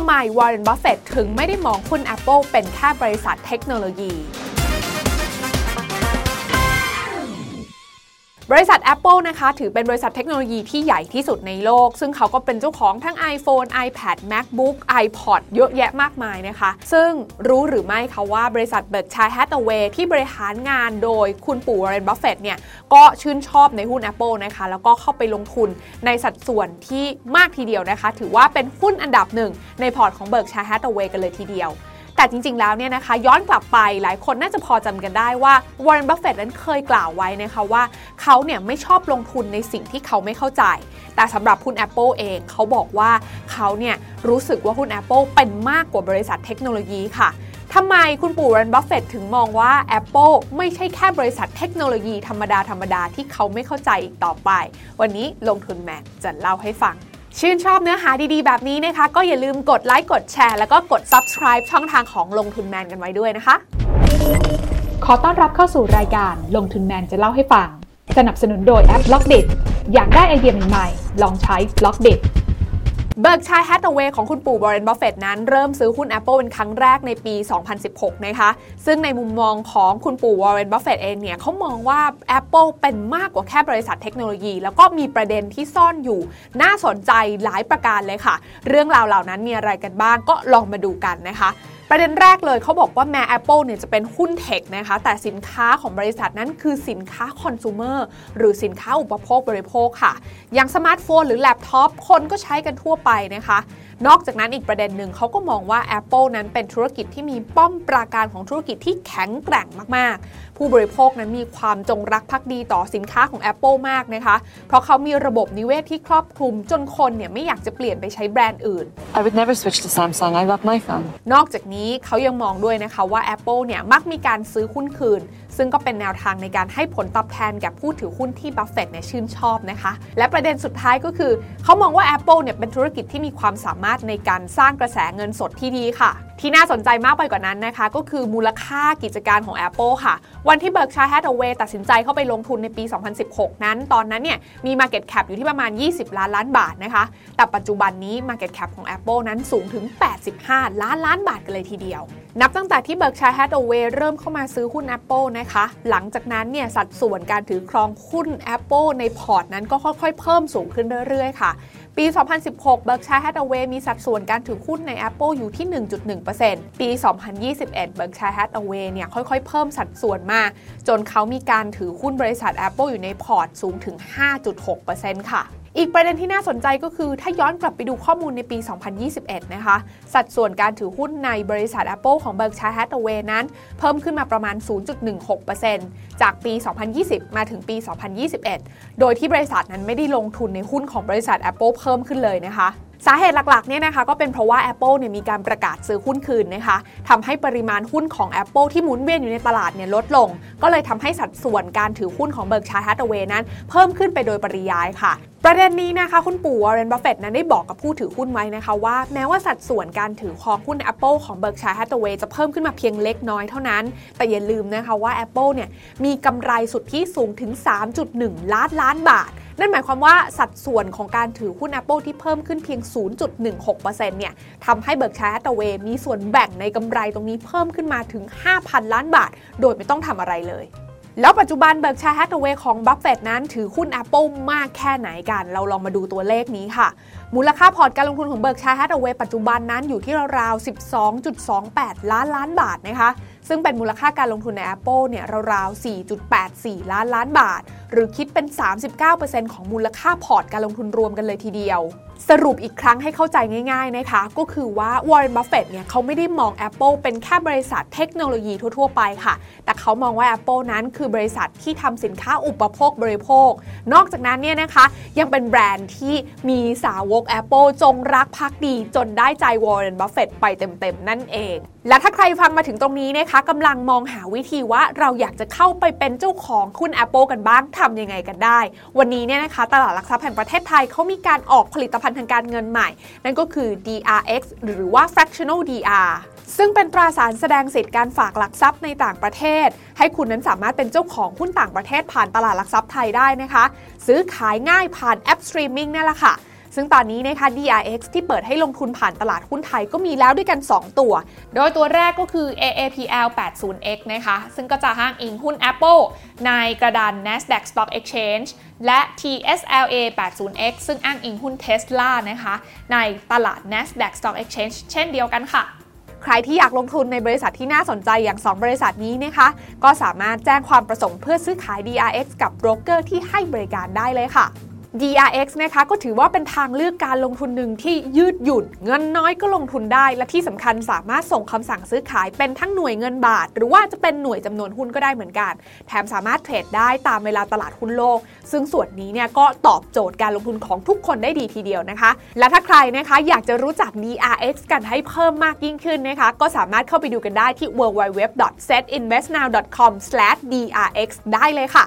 ทำไมวอร์เรนบัฟเฟตถึงไม่ได้มองหุ้น Apple เป็นแค่บริษัทเทคโนโลยี บริษัท Apple นะคะ ถือเป็นบริษัทเทคโนโลยีที่ใหญ่ที่สุดในโลก ซึ่งเขาก็เป็นเจ้าของทั้ง iPhone, iPad, MacBook, iPod เยอะแยะมากมายนะคะ ซึ่งรู้หรือไม่คะว่าบริษัท Berkshire Hathaway ที่บริหารงานโดยคุณปู่วอร์เรนบัฟเฟตเนี่ย ก็ชื่นชอบในหุ้น Apple นะคะ แล้วก็เข้าไปลงทุนในสัดส่วนที่มากทีเดียวนะคะ ถือว่าเป็นหุ้นอันดับหนึ่งในพอร์ตของ Berkshire Hathaway กันเลยทีเดียว แต่จริงๆ แล้วเนี่ยนะคะย้อนกลับไปหลายคนน่าจะพอจำกันได้ว่าวอร์เรนบัฟเฟตนั้นเคยกล่าวไว้นะคะว่าเขาเนี่ยไม่ชอบลงทุนในสิ่งที่เขาไม่เข้าใจ แต่สำหรับหุ้น Apple เองเขาบอกว่าเขาเนี่ยรู้สึกว่าหุ้น Apple เป็นมากกว่าบริษัทเทคโนโลยีค่ะทำไมคุณปู่วอร์เรนบัฟเฟตถึงมองว่า Apple ไม่ใช่แค่บริษัทเทคโนโลยีธรรมดาธรรมดาที่เขาไม่เข้าใจอีกต่อไป วันนี้ลงทุนแมนจะเล่าให้ฟัง ชื่นชอบเนื้อหาดีๆ แบบนี้นะคะ ก็อย่าลืมกดไลค์กดแชร์แล้วก็กด subscribe ช่องทางของลงทุนแมนกันไว้ด้วยนะคะ ขอต้อนรับเข้าสู่รายการลงทุนแมนจะเล่าให้ฟัง สนับสนุนโดยแอป Blockdit อยากได้ไอเดียใหม่ๆลองใช้ Blockdit Berkshire Hathaway ของคุณปู่วอร์เรนบัฟเฟตต์นั้นเริ่มซื้อหุ้น Apple เป็นครั้งแรกในปี 2016 นะคะ ซึ่งในมุมมองของคุณปู่วอร์เรนบัฟเฟตต์เองเนี่ยเขามองว่า Apple เป็นมากกว่าแค่บริษัทเทคโนโลยี แล้วก็มีประเด็นที่ซ่อนอยู่ น่าสนใจหลายประการเลยค่ะ เรื่องราวเหล่านั้นมีอะไรกันบ้างก็ลองมาดูกันนะคะ ประเด็นแรกเลยเขาบอกว่าแม้ Apple เนี่ยจะเป็นหุ้น tech นะคะ แต่สินค้าของบริษัทนั้นคือสินค้าคอน sumer หรือสินค้าอุปโภคบริโภคค่ะ อย่างสมาร์ทโฟนหรือแล็ปท็อปคนก็ใช้กันทั่วไปนะคะ นอกจากนั้นอีกประเด็นหนึ่งเขาก็มองว่า Apple นั้นเป็นธุรกิจที่มีป้อมปราการของธุรกิจที่แข็งแกร่งมากๆ ผู้บริโภคนั้นมีความจงรักภักดีต่อสินค้าของ Apple มากนะคะ เพราะเขามีระบบนิเวศที่ครอบคลุมจนคนเนี่ยไม่อยากจะเปลี่ยนไปใช้แบรนด์อื่น I would never switch to Samsung I love my phone นอกจากนี้เขายังมองด้วยนะคะว่า Apple เนี่ยมักมีการซื้อหุ้นคืน ซึ่งก็เป็นแนวทางในการให้ผลตอบแทนแก่ผู้ถือหุ้นที่บัฟเฟตต์เนี่ยชื่นชอบนะคะ และประเด็นสุดท้ายก็คือ เขามองว่า Apple เนี่ยเป็นธุรกิจที่มีความสามารถในการสร้างกระแสเงินสดที่ดีค่ะ ที่น่าสนใจมากไปกว่านั้นนะคะ ก็คือมูลค่ากิจการของ Apple ค่ะ วันที่ Berkshire Hathaway ตัดสินใจเข้าไปลงทุนในปี 2016 นั้น ตอนนั้นเนี่ยมี Market Cap อยู่ที่ประมาณ 20 ล้านล้านบาทนะคะ แต่ปัจจุบันนี้ Market Cap ของ Apple นั้นสูงถึง 85 ล้านล้านบาทกันเลยทีเดียว นับตั้งแต่ที่ Berkshire Hathaway เริ่มเข้ามาซื้อหุ้น Apple นะคะ หลังจากนั้นเนี่ยสัดส่วนการถือครองหุ้น Apple ในพอร์ตนั้นก็ค่อยๆ เพิ่มสูงขึ้นเรื่อยๆ ค่ะปี 2016 Berkshire Hathaway มีสัดส่วนการถือหุ้นใน Apple อยู่ที่ 1.1%ปี 2021 Berkshire Hathaway เนี่ยค่อยๆ เพิ่มสัดส่วนมา จนเขามีการถือหุ้นบริษัท Apple อยู่ในพอร์ตสูงถึง 5.6%ค่ะ อีกประเด็นที่น่าสนใจก็คือถ้าย้อนกลับไปดูข้อมูลในปี 2021 นะคะ สัดส่วนการถือหุ้นในบริษัท Apple ของ Berkshire Hathaway นั้น เพิ่มขึ้นมาประมาณ 0.16%จากปี 2020 มาถึงปี 2021 โดยที่บริษัทนั้นไม่ได้ลงทุนในหุ้นของบริษัท Apple เพิ่มขึ้นเลยนะคะ สาเหตุหลักๆเนี่ยนะคะก็เป็นเพราะว่า Apple เนี่ยมีการประกาศซื้อหุ้นคืนนะคะทำให้ปริมาณหุ้นของ Apple ที่หมุนเวียนอยู่ในตลาดเนี่ยลดลง ก็เลยทำให้สัดส่วนการถือหุ้นของ Berkshire Hathaway นั้น เพิ่มขึ้นไปโดยปริยายค่ะประเด็นนี้นะคะ คุณปู่วอร์เรนบัฟเฟตต์นั้นได้บอกกับผู้ถือหุ้นไว้นะคะว่าแม้ว่าสัดส่วนการถือครองหุ้น Apple ของ Berkshire Hathaway จะเพิ่มขึ้นมาเพียงเล็กน้อยเท่านั้น แต่อย่าลืมนะคะว่า Apple เนี่ยมีกำไรสุทธิสูงถึง 3.1 ล้านล้านบาทนั่นหมายความว่าสัดส่วนของการถือหุ้น Apple ที่เพิ่มขึ้นเพียง 0.16%เนี่ยทำให้ Berkshire Hathaway มีส่วนแบ่งในกำไรตรงนี้เพิ่มขึ้นมาถึง 5,000 ล้านบาท โดยไม่ต้องทำอะไรเลยแล้วปัจจุบัน Berkshire Hathaway ของบัฟเฟตต์นั้นถือหุ้น Apple มากแค่ไหนกัน เราลองมาดูตัวเลขนี้ค่ะ มูลค่าพอร์ตการลงทุนของ Berkshire Hathaway ปัจจุบันนั้นอยู่ที่ราวๆ 12.28 ล้านล้านบาทนะคะ ซึ่งเป็นมูลค่าการลงทุนใน Apple เนี่ยราวๆ 4.84 ล้านล้านบาท หรือคิดเป็น 39%ของมูลค่าพอร์ตการลงทุนรวมกันเลยทีเดียว สรุปอีกครั้งให้เข้าใจง่ายๆนะคะ ก็คือว่าวอร์เรนบัฟเฟตต์เนี่ยเขาไม่ได้มอง Apple เป็นแค่บริษัทเทคโนโลยีทั่วๆไปค่ะ แต่เขามองว่า Apple นั้นคือบริษัทที่ทำสินค้าอุปโภคบริโภค นอกจากนั้นเนี่ยนะคะยังเป็นแบรนด์ที่มีสาวก Apple จงรักภักดีจนได้ใจวอร์เรนบัฟเฟตต์ไปเต็มๆนั่นเองและถ้าใครฟังมาถึงตรงนี้นะคะกำลังมองหาวิธีว่าเราอยากจะเข้าไปเป็นเจ้าของคุณ Apple กันบ้างทำยังไงกันได้ วันนี้เนี่ยนะคะ ตลาดหลักทรัพย์แห่งประเทศไทยเขามีการออกผลิตภัณฑ์ทางการเงินใหม่ นั่นก็คือ DRX หรือว่า fractional DR ซึ่งเป็นตราสารแสดงสิทธิ์การฝากหลักทรัพย์ในต่างประเทศ ให้คุณนั้นสามารถเป็นเจ้าของหุ้นต่างประเทศผ่านตลาดหลักทรัพย์ไทยได้นะคะ ซื้อขายง่ายผ่านแอปสตรีมมิ่งนี่แหละค่ะ ซึ่งตอนนี้นะคะ DRX ที่เปิดให้ลงทุนผ่านตลาดหุ้นไทยก็มีแล้วด้วยกัน 2 ตัว โดยตัวแรกก็คือ AAPL 80X นะคะ ซึ่งก็จะอ้างอิงหุ้น Apple ในกระดาน NASDAQ Stock Exchange และ TSLA 80X ซึ่งอ้างอิงหุ้น Tesla นะคะ ในตลาด NASDAQ Stock Exchange เช่นเดียวกันค่ะใครที่อยากลงทุนในบริษัทที่น่าสนใจอย่าง 2 บริษัทนี้นะคะ ก็สามารถแจ้งความประสงค์เพื่อซื้อขาย DRX กับโบรกเกอร์ที่ให้บริการได้เลยค่ะ DRX นะคะก็ถือว่าเป็นทางเลือกการลงทุนหนึ่งที่ยืดหยุ่น เงินน้อยก็ลงทุนได้ และที่สำคัญสามารถส่งคำสั่งซื้อขายเป็นทั้งหน่วยเงินบาท หรือว่าจะเป็นหน่วยจำนวนหุ้นก็ได้เหมือนกัน แถมสามารถเทรดได้ตามเวลาตลาดหุ้นโลก ซึ่งส่วนนี้เนี่ยก็ตอบโจทย์การลงทุนของทุกคนได้ดีทีเดียวนะคะ และถ้าใครนะคะอยากจะรู้จัก DRX กันให้เพิ่มมากยิ่งขึ้นนะคะก็สามารถเข้าไปดูกันได้ที่ www.setinvestnow.com/drx ได้เลยค่ะ